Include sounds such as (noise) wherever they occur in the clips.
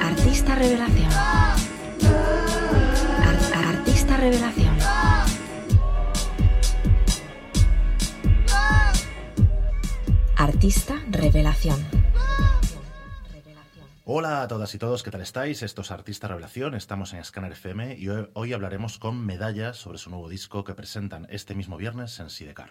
Artista revelación. artista revelación. Artista revelación. Hola a todas y todos, ¿qué tal estáis? Esto es Artista Revelación, estamos en Scanner FM y hoy, hablaremos con Medallas sobre su nuevo disco que presentan este mismo viernes en Sidecar.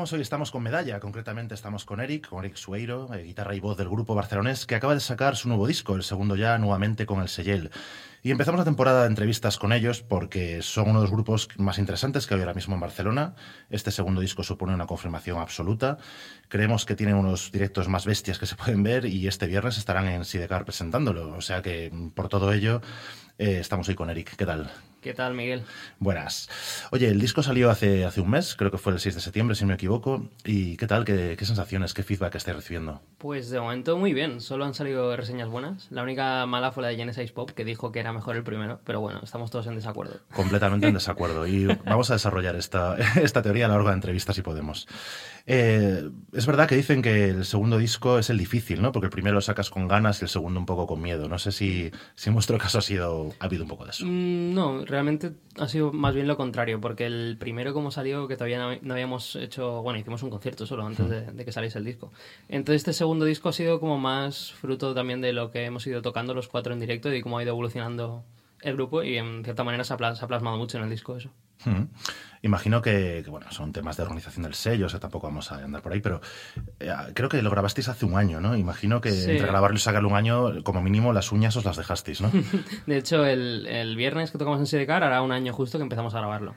Hoy estamos con Medalla, concretamente estamos con Eric, con Eric Sueiro, eh, guitarra y voz del grupo barcelonés, que acaba de sacar su nuevo disco, el segundo ya, nuevamente con el Seyel. Y empezamos la temporada de entrevistas con ellos porque son uno de los grupos más interesantes que hay ahora mismo en Barcelona. Este segundo disco supone una confirmación absoluta. Creemos que tienen unos directos más bestias que se pueden ver y este viernes estarán en Sidecar presentándolo. O sea que por todo ello eh, estamos hoy con Eric. ¿Qué tal? ¿Qué tal, Miguel? Buenas. Oye, el disco salió hace, hace un mes, creo que fue el 6 de septiembre, si no me equivoco. ¿Y qué tal? ¿Qué, qué sensaciones, qué feedback estáis recibiendo? Pues de momento muy bien, solo han salido reseñas buenas. La única mala fue la de Genesis Pop, que dijo que era mejor el primero, pero bueno, estamos todos en desacuerdo. Completamente en (laughs) desacuerdo. Y vamos a desarrollar esta, (laughs) esta teoría a lo largo de entrevistas si podemos. Eh, es verdad que dicen que el segundo disco es el difícil, ¿no? Porque el primero lo sacas con ganas y el segundo un poco con miedo. No sé si, si en vuestro caso ha, sido, ha habido un poco de eso. Mm, no, realmente ha sido más bien lo contrario, porque el primero como salió, que todavía no, no habíamos hecho, bueno, hicimos un concierto solo antes de, de, que saliese el disco. Entonces este segundo disco ha sido como más fruto también de lo que hemos ido tocando los cuatro en directo y cómo ha ido evolucionando el grupo y en cierta manera se ha, plasmado mucho en el disco eso. Hmm. Imagino que, que, bueno, son temas de organización del sello, o sea, tampoco vamos a andar por ahí, pero eh, creo que lo grabasteis hace un año, ¿no? Imagino que Sí. entre grabarlo y sacarlo un año, como mínimo las uñas os las dejasteis, ¿no? (laughs) De hecho, el, el viernes que tocamos en Sidecar hará un año justo que empezamos a grabarlo.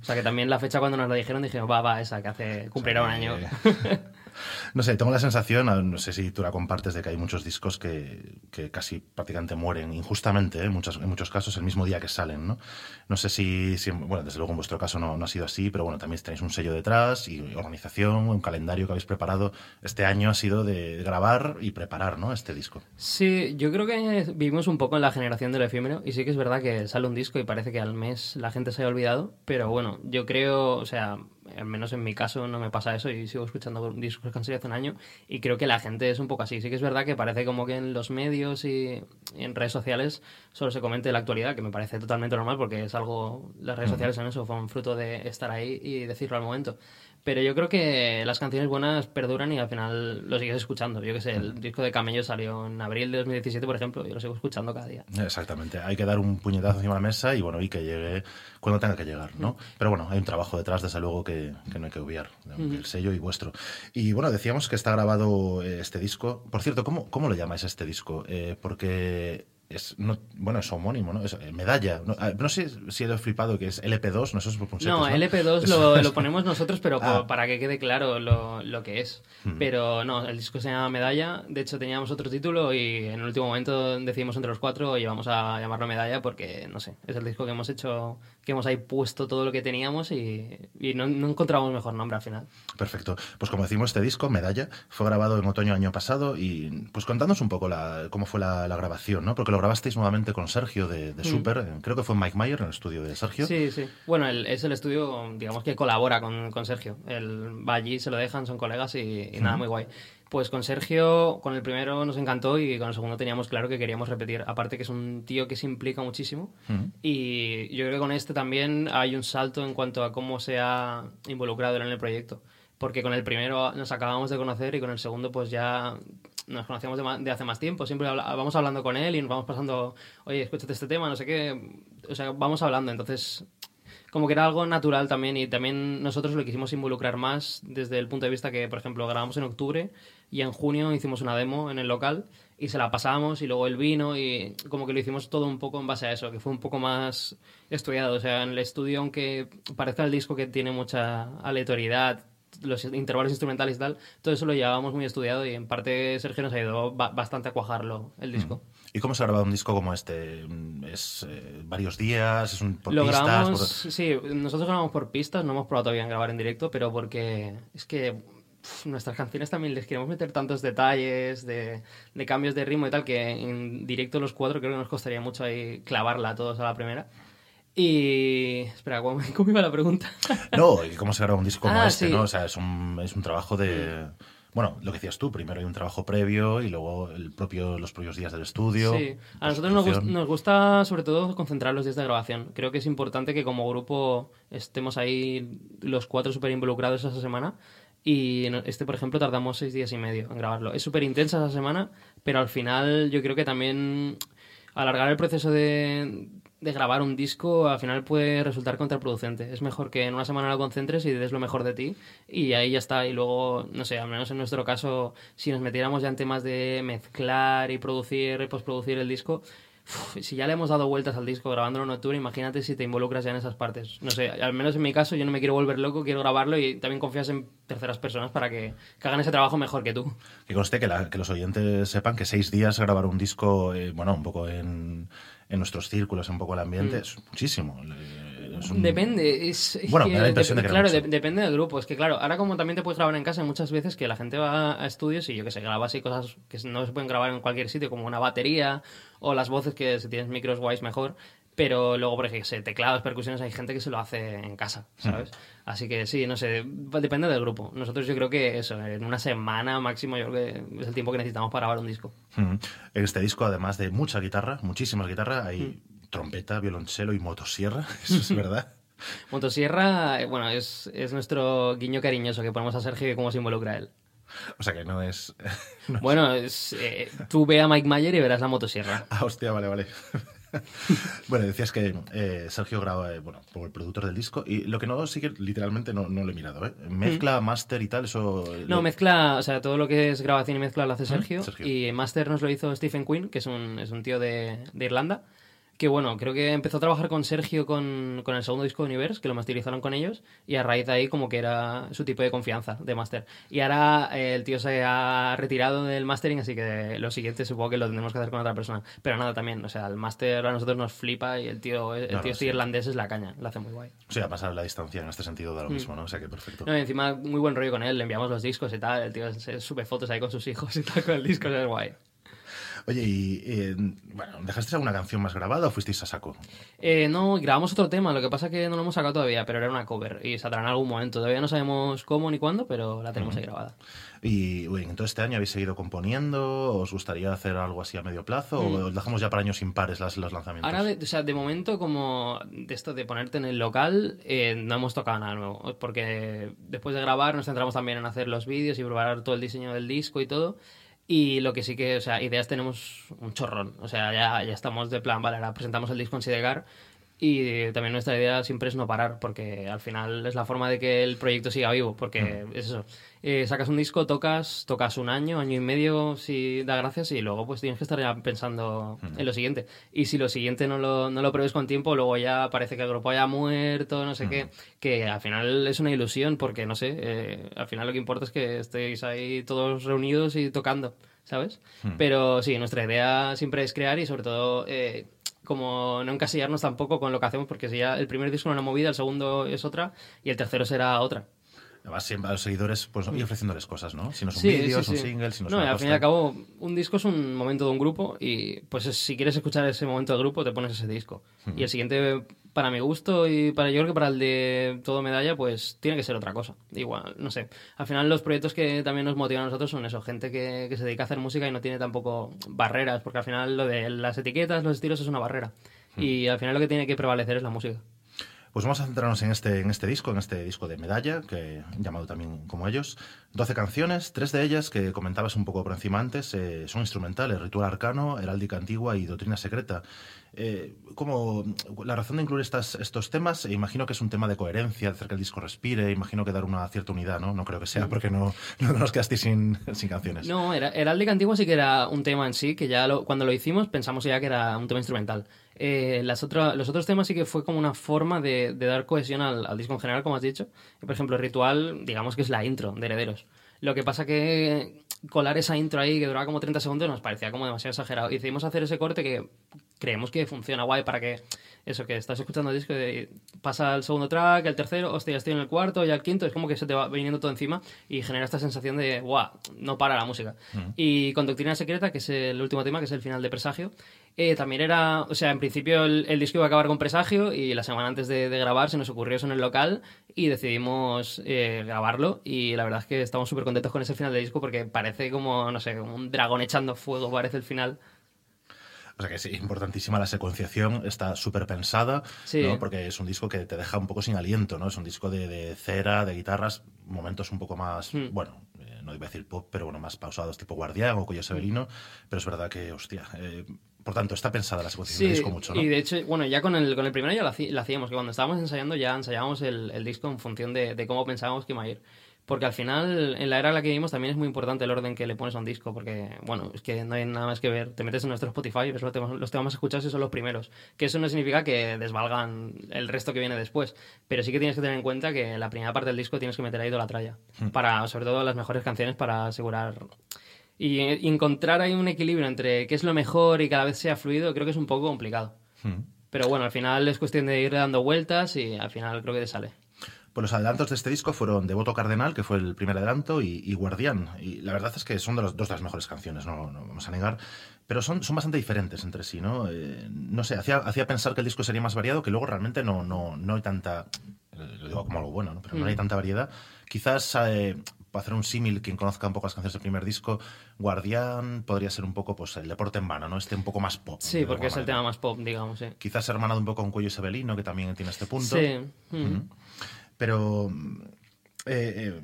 O sea que también la fecha cuando nos lo dijeron dijimos, va, va, esa, que hace cumplirá un año. (laughs) Eh, No sé, tengo la sensación, no sé si tú la compartes, de que hay muchos discos que, que casi prácticamente mueren injustamente, ¿eh? en, muchos, en muchos casos, el mismo día que salen, ¿no? No sé si, si bueno, desde luego en vuestro caso no, no, ha sido así, pero bueno, también tenéis un sello detrás y organización, un calendario que habéis preparado. Este año ha sido de grabar y preparar, ¿no? Este disco. Sí, yo creo que vivimos un poco en la generación del efímero y sí que es verdad que sale un disco y parece que al mes la gente se haya olvidado, pero bueno, yo creo, o sea, al menos en mi caso no me pasa eso y sigo escuchando discos que han salido hace un año y creo que la gente es un poco así. Sí que es verdad que parece como que en los medios y en redes sociales solo se comente la actualidad, que me parece totalmente normal porque es algo, las redes sociales en eso son fruto de estar ahí y decirlo al momento. Pero yo creo que las canciones buenas perduran y al final lo sigues escuchando. Yo que sé, el disco de Camello salió en abril de 2017, por ejemplo, y lo sigo escuchando cada día. Exactamente. Hay que dar un puñetazo encima de la mesa y bueno, y que llegue cuando tenga que llegar, ¿no? Pero bueno, hay un trabajo detrás, desde luego, que, que no hay que obviar. El sello y vuestro. Y bueno, decíamos que está grabado este disco. Por cierto, ¿cómo, cómo lo llamáis este disco? Eh, porque es, no, bueno, es homónimo, ¿no? Es eh, medalla. No, no, sé si he flipado que es LP2, no sé si por No, ¿no? LP2 lo, (laughs) lo, ponemos nosotros, pero ah. para que quede claro lo, lo que es. Hmm. Pero no, el disco se llama Medalla. De hecho, teníamos otro título y en el último momento decidimos entre los cuatro y vamos a llamarlo Medalla porque, no sé, es el disco que hemos hecho, que hemos ahí puesto todo lo que teníamos y, y no, no encontramos mejor nombre al final. Perfecto. Pues como decimos, este disco, Medalla, fue grabado en otoño año pasado y pues contándonos un poco la, cómo fue la, la grabación, ¿no? Porque lo grabasteis nuevamente con Sergio de, de Super, mm. creo que fue Mike Mayer en el estudio de Sergio. Sí, sí. Bueno, el, es el estudio, digamos que colabora con, con Sergio. Él va allí, se lo dejan, son colegas y, y nada, mm. muy guay. Pues con Sergio, con el primero nos encantó y con el segundo teníamos claro que queríamos repetir. Aparte que es un tío que se implica muchísimo Mm. y yo creo que con este también hay un salto en cuanto a cómo se ha involucrado en el proyecto. Porque con el primero nos acabamos de conocer y con el segundo pues ya nos conocíamos de, de, hace más tiempo, siempre habla, vamos hablando con él y nos vamos pasando, oye, escúchate este tema, no sé qué, o sea, vamos hablando, entonces como que era algo natural también y también nosotros lo quisimos involucrar más desde el punto de vista que, por ejemplo, grabamos en octubre y en junio hicimos una demo en el local y se la pasamos y luego él vino y como que lo hicimos todo un poco en base a eso, que fue un poco más estudiado, o sea, en el estudio, aunque parezca el disco que tiene mucha aleatoriedad, los intervalos instrumentales y tal, todo eso lo llevábamos muy estudiado y en parte Sergio nos ha ayudado bastante a cuajarlo el disco. ¿Y cómo se ha grabado un disco como este? ¿Es eh, varios días? ¿Es un por lo pistas? Grabamos, Por... Sí, nosotros grabamos por pistas, no hemos probado todavía en grabar en directo, pero porque es que pff, nuestras canciones también les queremos meter tantos detalles de, de, cambios de ritmo y tal que en directo los cuatro creo que nos costaría mucho ahí clavarla a todos a la primera. Y. Espera, ¿cómo, cómo iba la pregunta? (laughs) No, ¿cómo se graba un disco como Ah, este? sí. ¿no? O sea, es un, es un trabajo de. Bueno, lo que decías tú, primero hay un trabajo previo y luego el propio, los propios días del estudio. Sí, a nosotros nos, gust- nos gusta sobre todo concentrar los días de grabación. Creo que es importante que como grupo estemos ahí los cuatro súper involucrados esa semana. Y este, por ejemplo, tardamos seis días y medio en grabarlo. Es súper intensa esa semana, pero al final yo creo que también alargar el proceso de, de grabar un disco al final puede resultar contraproducente. Es mejor que en una semana lo concentres y des lo mejor de ti y ahí ya está. Y luego, no sé, al menos en nuestro caso, si nos metiéramos ya en temas de mezclar y producir y postproducir el disco, uf, si ya le hemos dado vueltas al disco grabándolo en octubre, imagínate si te involucras ya en esas partes. No sé, al menos en mi caso yo no me quiero volver loco, quiero grabarlo y también confías en terceras personas para que, que hagan ese trabajo mejor que tú. Que conste que, la- que los oyentes sepan que seis días grabar un disco, eh, bueno, un poco en, en nuestros círculos, un poco el ambiente, es muchísimo. Un- Depende. Es, Bueno, que me da la impresión de que Claro, de- depende del grupo. Es que, claro, ahora como también te puedes grabar en casa, hay muchas veces que la gente va a estudios y yo que sé, graba así cosas que no se pueden grabar en cualquier sitio, como una batería o las voces que si tienes micros guays mejor. Pero luego, por ejemplo, teclados, percusiones, hay gente que se lo hace en casa, ¿sabes? Así que sí, no sé, depende del grupo. Nosotros yo creo que eso, en una semana máximo, yo creo que es el tiempo que necesitamos para grabar un disco. Mm. En este disco, además de mucha guitarra, muchísimas guitarras, hay Mm. Trompeta, violonchelo y motosierra, (laughs) eso es verdad. (laughs) Motosierra, eh, bueno, es, es nuestro guiño cariñoso que ponemos a Sergio y cómo se involucra él. O sea que (laughs) no es... Bueno, es, eh, tú ve a Mike Mayer y verás la motosierra. Ah, hostia, vale, vale. bueno, decías que eh, Sergio graba, eh, bueno, como el productor del disco, y lo que no sí que literalmente no, no lo he mirado, ¿eh? Mezcla, máster y tal, eso... No, lo- mezcla, o sea, todo lo que es grabación y mezcla lo hace Sergio. Sergio. Y Master nos lo hizo Stephen Quinn, que es un, es un tío de, de Irlanda. Que bueno, creo que empezó a trabajar con Sergio con, con el segundo disco de Universe, que lo masterizaron con ellos, y a raíz de ahí como que era su tipo de confianza de Master. Y ahora eh, el tío se ha retirado del mastering, así que lo siguiente supongo que lo tendremos que hacer con otra persona. Pero nada, también, o sea, el Master a nosotros nos flipa y el tío, el Claro, tío este sí. irlandés es la caña, lo hace muy guay. O sea, pasar la distancia en este sentido da lo mismo, ¿no? O sea que perfecto. Mm. No, y encima muy buen rollo con él, le enviamos los discos y tal, el tío se sube fotos ahí con sus hijos y tal con el disco, es guay. Oye, y eh, bueno, ¿dejasteis alguna canción más grabada o fuisteis a saco? Eh, no, grabamos otro tema, lo que pasa que no lo hemos sacado todavía, pero era una cover y saldrá en algún momento. Todavía no sabemos cómo ni cuándo, pero la tenemos ahí grabada. Y bueno, en todo este año habéis seguido componiendo, ¿os gustaría hacer algo así a medio plazo o os dejamos ya para años impares las, los lanzamientos? Mm. Ahora, de, o sea, de momento, como de esto de ponerte en el local, eh, no hemos tocado nada nuevo. Porque después de grabar nos centramos también en hacer los vídeos y probar todo el diseño del disco y todo. Y lo que sí que, o sea, ideas tenemos un chorrón. O sea, ya, ya estamos de plan, vale, ahora presentamos el disco en Sidegar. Y también nuestra idea siempre es no parar, porque al final es la forma de que el proyecto siga vivo. Porque es eso, eh, sacas un disco, tocas, tocas un año, año y medio, si da gracias, y luego pues tienes que estar ya pensando en lo siguiente. Y si lo siguiente no lo, no lo pruebes con tiempo, luego ya parece que el grupo haya muerto, no sé qué, que al final es una ilusión, porque no sé, eh, al final lo que importa es que estéis ahí todos reunidos y tocando, ¿sabes? Pero sí, nuestra idea siempre es crear y sobre todo... eh, como no encasillarnos tampoco con lo que hacemos, porque si ya el primer disco era una movida, el segundo es otra y el tercero será otra. Además, siempre a los seguidores, pues ir ofreciéndoles cosas, ¿no? Si no es un Sí, vídeo, sí, es un single, si no es No, y al fin y al cabo, un disco es un momento de un grupo y pues es- si quieres escuchar ese momento del grupo, te pones ese disco. Y el siguiente, para mi gusto y para yo creo que para el de todo medalla, pues tiene que ser otra cosa. Igual, no sé. Al final los proyectos que también nos motivan a nosotros son eso, gente que, que se dedica a hacer música y no tiene tampoco barreras, porque al final lo de las etiquetas, los estilos es una barrera. Y al final lo que tiene que prevalecer es la música. Pues vamos a centrarnos en este, en este disco, en este disco de Medalla, que llamado también como ellos. 12 canciones, tres de ellas que comentabas un poco por encima antes, eh, son instrumentales, Ritual Arcano, Heráldica Antigua y Doctrina Secreta. Eh, como la razón de incluir estas, estos temas, eh, imagino que es un tema de coherencia, de hacer que el disco respire, imagino que dar una cierta unidad, ¿no? No creo que sea porque no, no nos quedasteis sin, sin canciones. No, era, Heráldica Antigua sí que era un tema en sí, que ya lo- cuando lo hicimos pensamos ya que era un tema instrumental. Eh, las otra- los otros temas sí que fue como una forma de, de dar cohesión al, al disco en general, como has dicho. Por ejemplo, Ritual, digamos que es la intro de Herederos. Lo que pasa que colar esa intro ahí que duraba como 30 segundos nos parecía como demasiado exagerado. Y decidimos hacer ese corte que creemos que funciona guay para que eso, que estás escuchando el disco y pasa el segundo track, el tercero, hostia, ya estoy en el cuarto, ya el quinto, es como que se te va viniendo todo encima y genera esta sensación de, guau, no para la música. Y con Doctrina Secreta, que es el último tema, que es el final de Presagio, eh, también era, o sea, en principio el, el disco iba a acabar con Presagio y la semana antes de, de grabar se nos ocurrió eso en el local y decidimos eh, grabarlo y la verdad es que estamos súper contentos con ese final de disco porque parece como, no sé, como un dragón echando fuego, parece el final. O sea que sí, importantísima la secuenciación, está súper pensada, Sí. ¿no? porque es un disco que te deja un poco sin aliento, ¿no? Es un disco de, de cera, de guitarras, momentos un poco más, Hmm. bueno, eh, no iba a decir pop, pero bueno, más pausados, tipo Guardián o Cuello Hmm. Severino, pero es verdad que, hostia, Por tanto, está pensada la secuencia del disco mucho, ¿no? Y de hecho, bueno, ya con el, con el primero ya lo, hacíamos, que cuando estábamos ensayando ya ensayábamos el, el disco en función de, de, cómo pensábamos que iba a ir. Porque al final, en la era en la que vivimos, también es muy importante el orden que le pones a un disco, porque, bueno, es que no hay nada más que ver. Te metes en nuestro Spotify y ves los temas, los temas escuchados y son los primeros. Que eso no significa que desvalgan el resto que viene después, pero sí que tienes que tener en cuenta que la primera parte del disco tienes que meter ahí la tralla, hmm. para, sobre todo las mejores canciones, para asegurar y encontrar ahí un equilibrio entre qué es lo mejor y cada vez sea fluido, creo que es un poco complicado. Hmm. Pero bueno, al final es cuestión de ir dando vueltas y al final creo que te sale. Pues los adelantos de este disco fueron Devoto Cardenal, que fue el primer adelanto, y, Guardián. Y la verdad es que son de los, dos de las mejores canciones, no, no vamos a negar. Pero son, son bastante diferentes entre sí, ¿no? Eh, no sé, hacía, hacía pensar que el disco sería más variado, que luego realmente no, no, no hay tanta... Lo digo como algo bueno, ¿no? Pero no hay mm. tanta variedad. Quizás eh, para hacer un símil, quien conozca un poco las canciones del primer disco, Guardián podría ser un poco pues el deporte en vano, ¿no? Este un poco más pop. Sí, porque es el tema más pop, digamos, sí. Quizás hermanado un poco con Cuello Isabelino, que también tiene este punto. Sí. Mm. Pero... Eh, eh,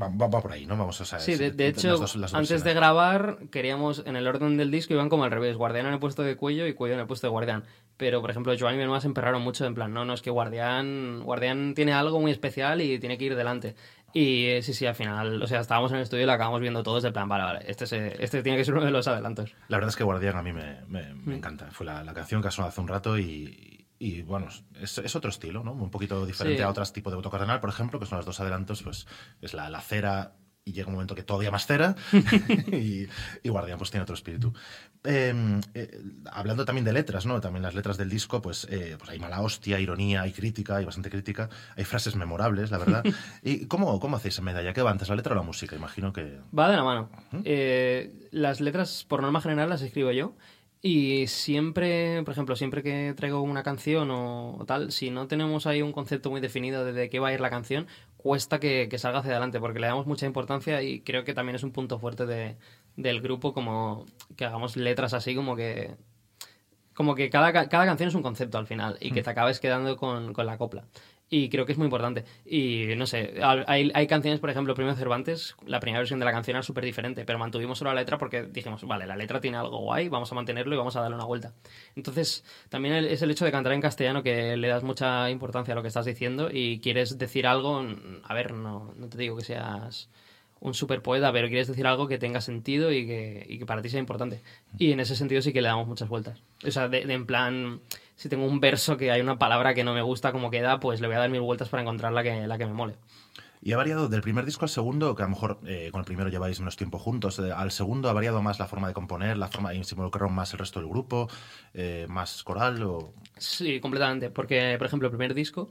va, por ahí, ¿no? Vamos a saber. Sí, de, hecho, antes de grabar, queríamos, en el orden del disco, iban como al revés: Guardián en el puesto de cuello y cuello en el puesto de Guardián. Pero, por ejemplo, Joan y Benoit se emperraron mucho en plan: no, no, es que Guardián, Guardián tiene algo muy especial y tiene que ir delante. Y eh, sí, sí, al final, o sea, estábamos en el estudio y lo acabamos viendo todos de plan, vale, vale, este, este tiene que ser uno de los adelantos. La verdad es que Guardián a mí me, me, mm. encanta. Fue la, la, canción que ha sonado hace un rato y, y bueno, es, es, otro estilo, ¿no? Un poquito diferente a otros tipos de autocardenal, por ejemplo, que son los dos adelantos, pues es la, la cera y llega un momento que todavía más cera (laughs) y, y, Guardián pues tiene otro espíritu. Em, eh, hablando también de letras, ¿no? También las letras del disco, pues, eh, pues hay mala hostia, ironía, hay crítica, hay bastante crítica, hay frases memorables, la verdad. (laughs) ¿Y cómo, cómo hacéis medalla? ¿Qué va antes, la letra o la música? Imagino que... Va de la mano. Eh, las letras, por norma general, las escribo yo. Y siempre, por ejemplo, siempre que traigo una canción o, tal, si no tenemos ahí un concepto muy definido de, de qué va a ir la canción, cuesta que, salga hacia adelante porque le damos mucha importancia y creo que también es un punto fuerte de, del grupo como que hagamos letras así como que como que cada, cada canción es un concepto al final y que mm. te acabes quedando con, con la copla. Y creo que es muy importante. Y no sé, hay, hay canciones, por ejemplo, Primero Cervantes, la primera versión de la canción era súper diferente, pero mantuvimos solo la letra porque dijimos, vale, la letra tiene algo guay, vamos a mantenerlo y vamos a darle una vuelta. Entonces, también es el hecho de cantar en castellano que le das mucha importancia a lo que estás diciendo y quieres decir algo, a ver, no, no te digo que seas un super poeta, pero quieres decir algo que tenga sentido y que, y que para ti sea importante. Y en ese sentido sí que le damos muchas vueltas. O sea, de en plan si tengo un verso que hay una palabra que no me gusta como queda, pues le voy a dar mil vueltas para encontrar la que, la que me mole. Y ha variado del primer disco al segundo, que a lo mejor eh, con el primero lleváis menos tiempo juntos, eh, al segundo ha variado más la forma de componer, la forma de involucrar más el resto del grupo, eh, más coral o... Sí, completamente, porque por ejemplo el primer disco,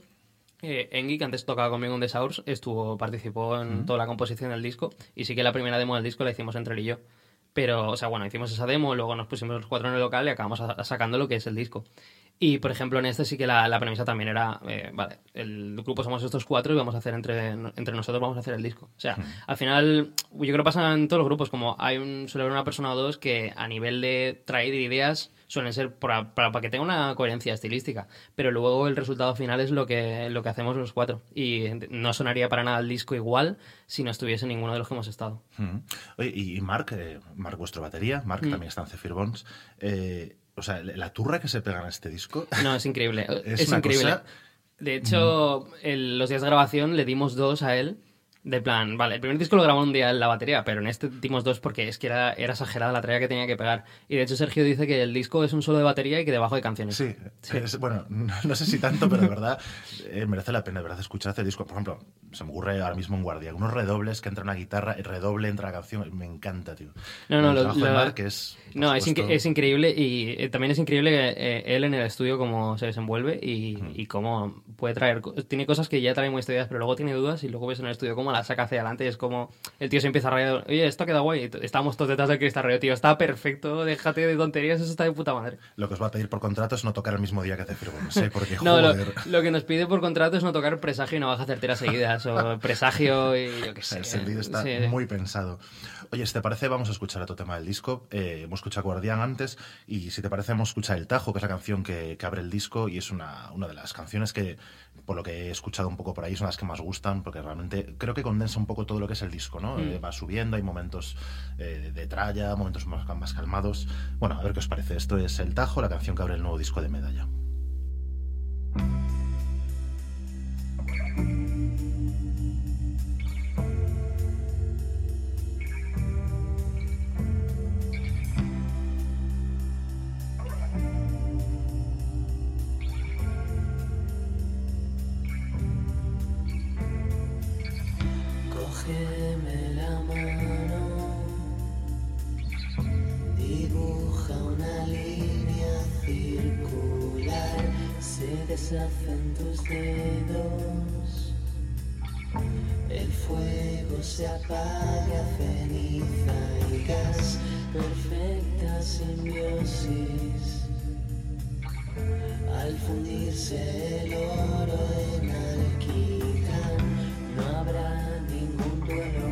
Engi, que antes tocaba conmigo en The Source, estuvo, participó en toda la composición del disco y sí que la primera demo del disco la hicimos entre él y yo. Pero, o sea, bueno, hicimos esa demo, luego nos pusimos los cuatro en el local y acabamos sacando lo que es el disco. Y, por ejemplo, en este sí que la, la premisa también era, eh, vale, el grupo somos estos cuatro y vamos a hacer entre, entre nosotros, vamos a hacer el disco. O sea, al final, yo creo que pasa en todos los grupos, como hay un, suele haber una persona o dos que a nivel de traer ideas suelen ser para, para, que tenga una coherencia estilística, pero luego el resultado final es lo que, lo que hacemos los cuatro. Y no sonaría para nada el disco igual si no estuviese ninguno de los que hemos estado. Oye, y Mark, eh, Mark, vuestro batería, Mark también está en Zephyr Bones. Eh, o sea, la turra que se pega en este disco. (laughs) No, es increíble. es, increíble. De hecho, los días de grabación le dimos dos a él de plan, vale, el primer disco lo grabó un día en la batería, pero en este dimos dos porque es que era, era exagerada la tarea que tenía que pegar. Y de hecho Sergio dice que el disco es un solo de batería y que debajo hay canciones. Sí, bueno, (laughs) no, sé si tanto, pero de verdad eh, merece la pena de verdad escuchar este disco. Por ejemplo, se me ocurre ahora mismo en Guardia, unos redobles que entra una guitarra, el redoble entra la canción, me encanta, tío. No, no, lo, es... No, es, es, increíble y eh, también es increíble eh, él en el estudio cómo se desenvuelve y, y, cómo puede traer... Tiene cosas que ya trae muy estudiadas, pero luego tiene dudas y luego ves en el estudio cómo la saca hacia adelante y es como el tío se empieza a reír, oye, esto queda guay, estamos todos detrás del cristal tío, está perfecto, déjate de tonterías, eso está de puta madre. Lo que os va a pedir por contrato es no tocar el mismo día que hace sé porque (laughs) no, lo, que nos pide por contrato es no tocar presagio y no baja certeras seguidas, o (laughs) presagio y yo qué sé. El sentido está muy pensado. Oye, si te parece, vamos a escuchar otro tema del disco. Eh, hemos escuchado Guardián antes y si te parece, vamos a escuchar El Tajo, que es la canción que, que abre el disco y es una, una de las canciones que, por lo que he escuchado un poco por ahí, son las que más gustan, porque realmente creo que condensa un poco todo lo que es el disco, ¿no? Mm. Eh, va subiendo, hay momentos eh, de tralla, momentos más, más calmados. Bueno, a ver qué os parece. Esto es El Tajo, la canción que abre el nuevo disco de Medalla. Al fundirse el oro en alquitrán, no habrá ningún duelo.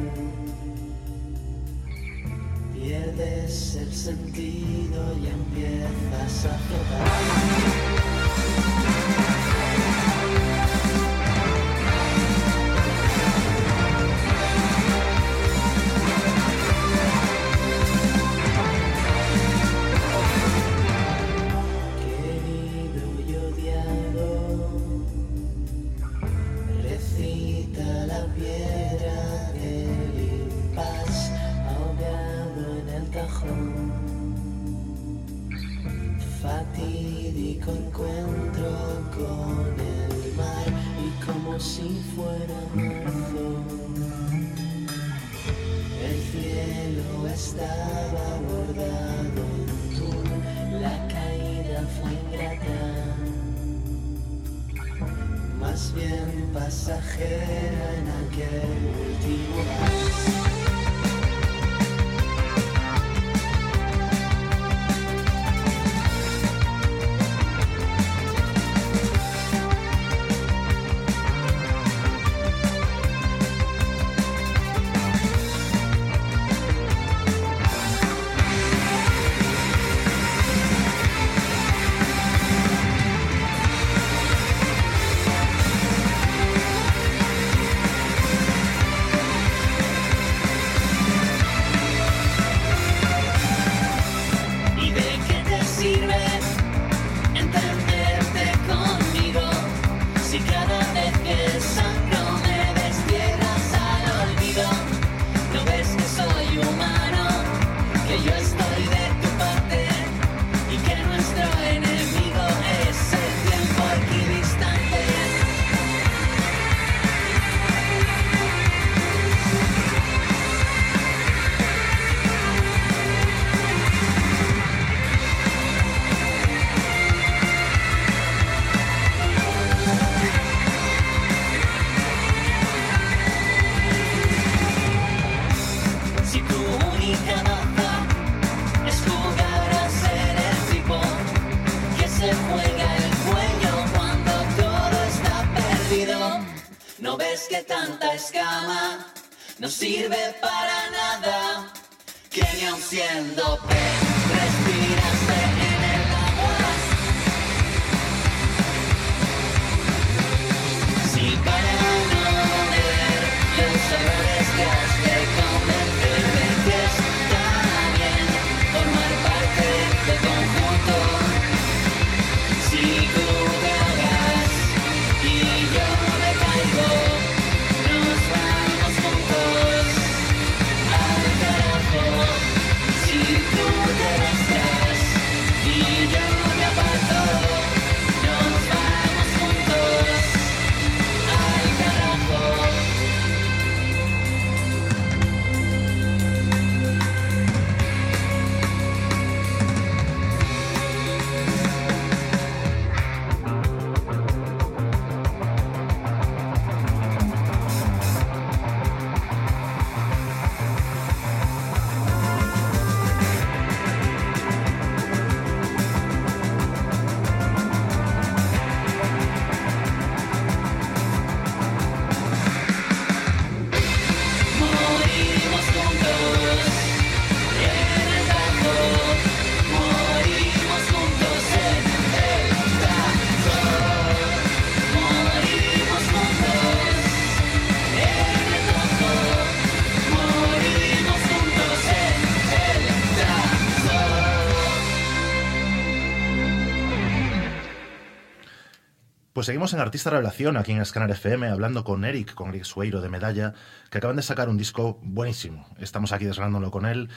Pierdes el sentido y empiezas a flotar. Bien pasajera en aquel último no sirve para nada? Que ni aun siendo pez Pues seguimos en Artista Revelación, aquí en Scanner FM, hablando con Eric, con Eric Sueiro de Medalla, que acaban de sacar un disco buenísimo. Estamos aquí desgranándolo con él.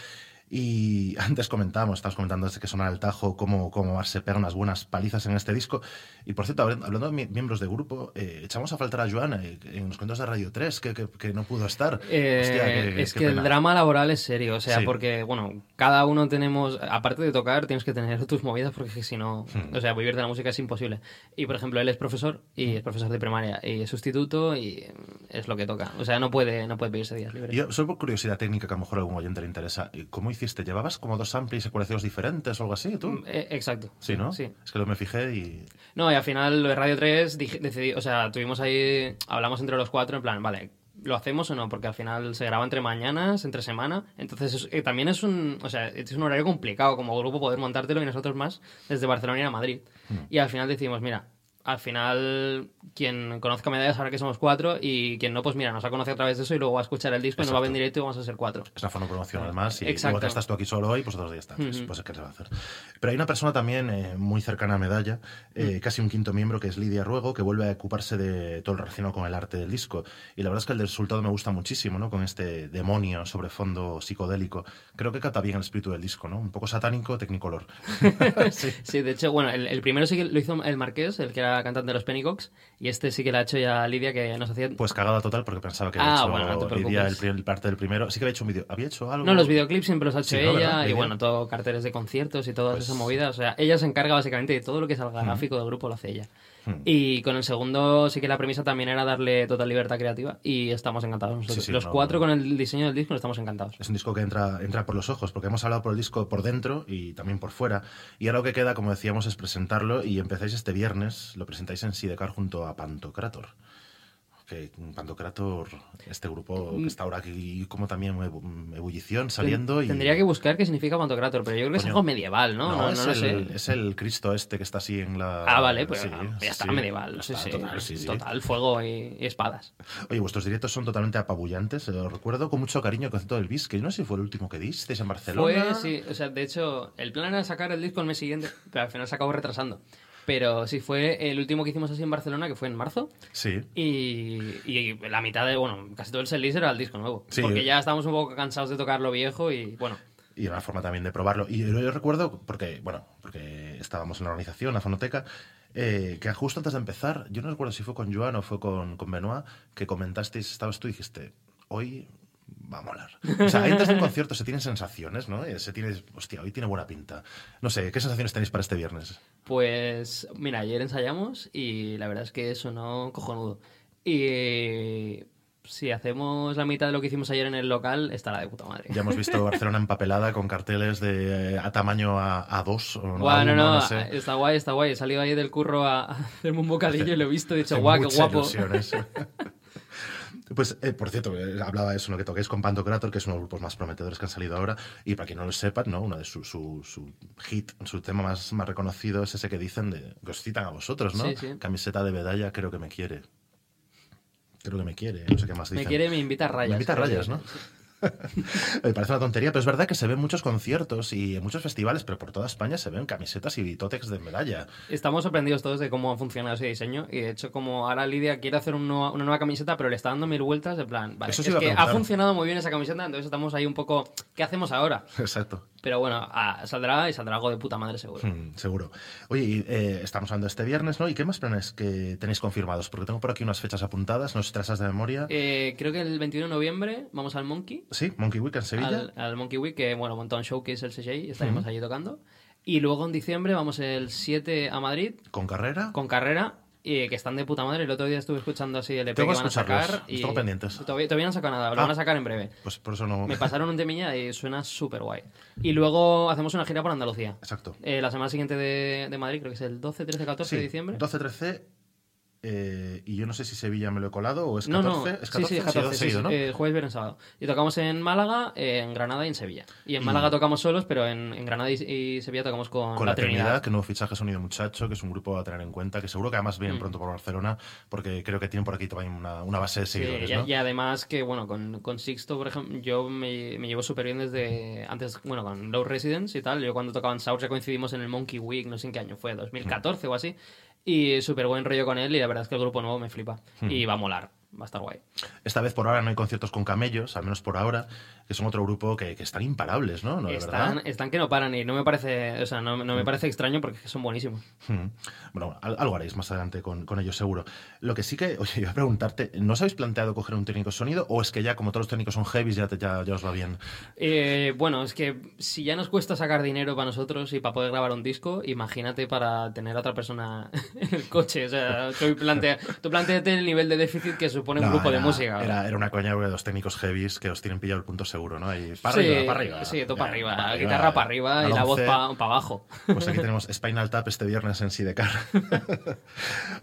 Y (laughs) antes comentábamos, estábamos comentando desde que sonaba el tajo, cómo, cómo se pega unas buenas palizas en este disco. Y por cierto, habl- hablando de mi- miembros de grupo, eh, echamos a faltar a Joana eh, en los cuentos de Radio 3, que, que- que no pudo estar. Eh, Hostia, qué- es que el drama laboral es serio, o sea, Sí. porque, bueno, cada uno tenemos, aparte de tocar, tienes que tener (laughs) tus movidas porque si no, Hmm. o sea, vivir de la música es imposible. Y, por ejemplo, él es profesor y Hmm. es profesor de primaria y es sustituto y es lo que toca. O sea, no puede, no puede pedirse días libres. Yo, solo por curiosidad técnica que a lo mejor a algún oyente le interesa, ¿cómo hiciste? ¿Llevabas como dos amplis ecualizados diferentes o algo así, tú? Eh, exacto. Sí, ¿no? Sí. Es que lo me fijé y... No, y al final lo de Radio 3 dije- decidí, o sea, tuvimos ahí, hablamos entre los cuatro en plan, vale, ¿lo hacemos o no? Porque al final se graba entre mañanas, entre semana, entonces es- eh, también es un, o sea, es un horario complicado como grupo poder montártelo y nosotros más desde Barcelona y a Madrid. Y al final decidimos, mira, al final quien conozca medallas sabrá que somos cuatro y quien no, pues mira, nos ha conocido a través de eso y luego va a escuchar el disco y nos va a ver en Exacto. directo y vamos a ser cuatro. Es una forma promocional más y Exacto. igual que estás tú aquí solo hoy, pues otros días estás. Pues, Ujú. pues, ¿qué se va a hacer? Pero hay una persona también eh, muy cercana a Medalla, eh, casi un quinto miembro, que es Lidia Ruego, que vuelve a ocuparse de todo lo relacionado con el arte del disco. Y la verdad es que el resultado me gusta muchísimo, ¿no? Con este demonio sobre fondo psicodélico. Creo que capta bien el espíritu del disco, ¿no? Un poco satánico, tecnicolor. (laughs) sí. Sí, de hecho, bueno, el, el primero sí que lo hizo el Marqués, el que era cantante de los Pennycocks, y este sí que lo ha hecho ya Lidia, que nos hacía... Pues cagada total porque pensaba que Ah, había hecho bueno, no te Lidia el, el parte del primero. Sí que había hecho un vídeo. ¿Había hecho algo? No, los videoclips siempre los ha hecho ella, ¿verdad? y bueno, todo carteles de conciertos y todas Pues- esas movidas. O sea, ella se encarga básicamente de todo lo que es el gráfico del grupo, lo hace ella. Y con el segundo sí que la premisa también era darle total libertad creativa y estamos encantados nosotros. Sí, sí, los no, cuatro no. con el diseño del disco estamos encantados. Es un disco que entra, entra por los ojos, porque hemos hablado por el disco por dentro y también por fuera. Y ahora lo que queda, como decíamos, es presentarlo y empezáis este viernes, lo presentáis en Sidecar junto a Pantocrator. Que Pantocrator, este grupo que está ahora aquí como también ebullición, saliendo y... Tendría que buscar qué significa Pantocrator, pero yo creo que es algo medieval, ¿no? No, no, es, el, sé. es el Cristo este que está así en la... Ah, vale, pues Sí, ah, ya está, sí, medieval. Está, sí, Total, sí. Total, fuego y, y espadas. Oye, vuestros directos son totalmente apabullantes. eh, Lo recuerdo con mucho cariño el concepto del bis, que yo no sé si fue el último que disteis en Barcelona. Fue, sí, o sea, de hecho, el plan era sacar el disco el mes siguiente, pero al final se acabó retrasando. Pero sí, fue el último que hicimos así en Barcelona, que fue en marzo. Sí. Y, y la mitad de, bueno, casi todo el setlist era el disco nuevo. Sí. Porque ya estábamos un poco cansados de tocar lo viejo y, bueno, Y era una forma también de probarlo. Y yo, yo recuerdo, porque, bueno, porque estábamos en la organización, la fonoteca, eh, que justo antes de empezar, yo no recuerdo si fue con Joan o fue con, con Benoit, que comentasteis, estabas tú y dijiste, hoy va a molar. O sea, antes de un concierto se tienen sensaciones, ¿no? Eh, Se tiene, hostia, hoy tiene buena pinta. No sé, ¿qué sensaciones tenéis para este viernes? pues, mira, ayer ensayamos y la verdad es que sonó cojonudo. Y si hacemos la mitad de lo que hicimos ayer en el local, estará de puta madre. Ya hemos visto (laughs) Barcelona empapelada con carteles de eh, a tamaño A, A2 o Bueno, A1, no, no sé. está guay, está guay. He salido ahí del curro a, a (laughs) hacerme un bocadillo y lo he visto y he dicho, guau, qué guapo. (laughs) Pues, eh, por cierto, eh, hablaba de eso, lo que toquéis con Pantocrator, que es uno de los grupos más prometedores que han salido ahora. Y para quien no lo sepa, ¿no? Uno de su, su, su hit, su tema más, más reconocido es ese que dicen, de, que os citan a vosotros, ¿no? Sí, sí. Camiseta de medalla, creo que me quiere. Creo que me quiere, no sé qué más dicen. Me quiere, me invita a rayas. Me invita a rayas, ¿no? (laughs) Me parece una tontería, pero es verdad que se ven muchos conciertos y en muchos festivales, pero por toda España se ven camisetas y tótex de medalla. Estamos sorprendidos todos de cómo ha funcionado ese diseño y de hecho como ahora Lidia quiere hacer un una nueva camiseta pero le está dando mil vueltas de plan, vale, Eso es sí que ha funcionado muy bien esa camiseta, entonces estamos ahí un poco, ¿qué hacemos ahora? (laughs) Exacto. Pero bueno, ah, saldrá y saldrá algo de puta madre seguro. Mm, seguro. Oye, y, eh, estamos hablando este viernes, ¿no? ¿Y qué más planes que tenéis confirmados? Porque tengo por aquí unas fechas apuntadas, no sé si trazas de memoria. Eh, creo que el 21 de noviembre vamos al Monkey, sí, Monkey Week en Sevilla. al, al Monkey Week, que bueno, montó un show que es el y estaremos allí tocando. Y luego en diciembre vamos el 7 a Madrid ¿Con carrera? con carrera y que están de puta madre. El otro día estuve escuchando así el EP Tengo que van a sacar. Y tengo pendientes. Todavía, todavía no han sacado nada, lo Ah. van a sacar en breve. Pues por eso no... Me (laughs) pasaron un temilla y suena súper guay. Y luego hacemos una gira por Andalucía. Exacto. Eh, la semana siguiente de, de Madrid, creo que es el 12, 13, 14 de diciembre. 12-13. Eh, y yo no sé si Sevilla me lo he colado o es No, 14. no, es sí, sí, 14, seguido, sí, seguido, sí, ¿no? eh, jueves, viernes, sábado. Y tocamos en Málaga, eh, en Granada y en Sevilla. Y en Y- Málaga tocamos solos, pero en, en Granada y, y Sevilla tocamos con, Con la, la Trinidad, Trinidad. que nuevo fichaje Sonido Muchacho, que es un grupo a tener en cuenta, que seguro que además Mm. vienen pronto por Barcelona, porque creo que tienen por aquí también una, una base de Sí, seguidores, y, ¿no? y además que, bueno, con, con Sixto, por ejemplo, yo me, me llevo súper bien desde antes, bueno, con Low Residence y tal. Yo cuando tocaban Sours ya coincidimos en el Monkey Week, no sé en qué año fue, 2014 o así. Y súper buen rollo con él y la verdad es que el grupo nuevo me flipa. Y va a molar, va a estar guay. Esta vez por ahora no hay conciertos con camellos, al menos por ahora, que son otro grupo que, que están imparables, ¿no? ¿No, de Están, están que no paran y no me parece, o sea, no, no me parece extraño porque son buenísimos. Hmm. Bueno, al- algo haréis más adelante con, con ellos seguro. Lo que sí que, oye, iba a preguntarte, ¿no os habéis planteado coger un técnico de sonido o es que ya como todos los técnicos son heavies ya, te- ya, ya os va bien? Eh, bueno, es que si ya nos cuesta sacar dinero para nosotros y para poder grabar un disco, imagínate para tener a otra persona (laughs) en el coche. O sea, tú, plantea, tú planteate el nivel de déficit que supone un No, grupo de era- música. Era, era una coña de los técnicos heavies que os tienen pillado el punto seguro, ¿no? Y para sí, arriba, para arriba. Sí, todo para arriba. La guitarra para arriba y la voz 11. para abajo. Pues aquí tenemos Spinal Tap este viernes en Sidecar. (laughs)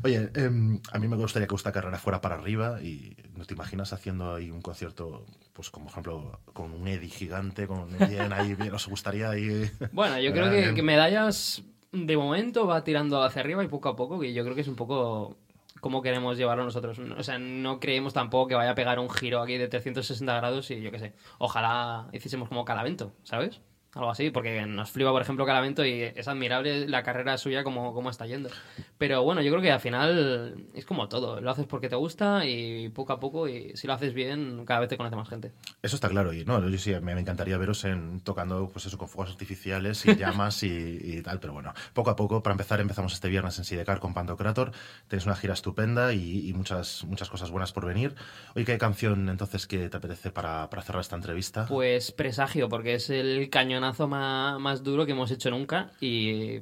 Oye, em, a mí me gustaría que esta carrera fuera para arriba y ¿no te imaginas haciendo ahí un concierto, pues como ejemplo, con un Eddie gigante, con bien ahí, bien, os gustaría ahí... (laughs) Bueno, yo creo que, que medallas de momento va tirando hacia arriba y poco a poco, que yo creo que es un poco cómo queremos llevarlo nosotros. O sea, no creemos tampoco que vaya a pegar un giro aquí de 360 grados y yo qué sé. Ojalá hiciésemos como Calavento, ¿sabes? Algo así, porque nos flipa, por ejemplo, Calavento y es admirable la carrera suya como, como está yendo. Pero bueno, yo creo que al final es como todo. Lo haces porque te gusta y poco a poco, y si lo haces bien, cada vez te conoce más gente. Eso está claro, y no, yo sí, me, me encantaría veros en, tocando pues eso, con fuegos artificiales y (laughs) llamas y, y tal, pero bueno, poco a poco, para empezar, empezamos este viernes en Sidecar con Pantocrator, tenéis una gira estupenda y, y muchas, muchas cosas buenas por venir. Oye, ¿qué canción entonces que te apetece para, para cerrar esta entrevista? Pues presagio, porque es el cañonazo más, más duro que hemos hecho nunca y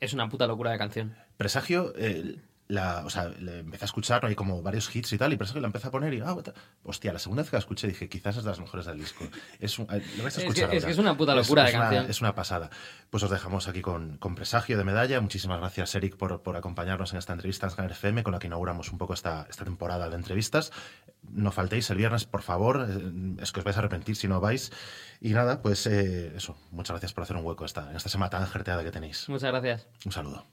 es una puta locura de canción. Presagio, eh, la, o sea, le empecé a escuchar, hay como varios hits y tal, y Presagio la empecé a poner y, ah, hostia, la segunda vez que la escuché dije, quizás es de las mejores del disco. Es, un- eh, lo vais a Es escuchar que- es que es una puta locura de una- canción. es una pasada. Pues os dejamos aquí con, con Presagio de Medalla. Muchísimas gracias, Eric, por, por acompañarnos en esta entrevista en Scanner FM, con la que inauguramos un poco esta, esta temporada de entrevistas. No faltéis el viernes, por favor, eh, es que os vais a arrepentir si no vais. Y nada, pues eh, eso, muchas gracias por hacer un hueco esta, en esta semana tan jerteada que tenéis. Muchas gracias. Un saludo.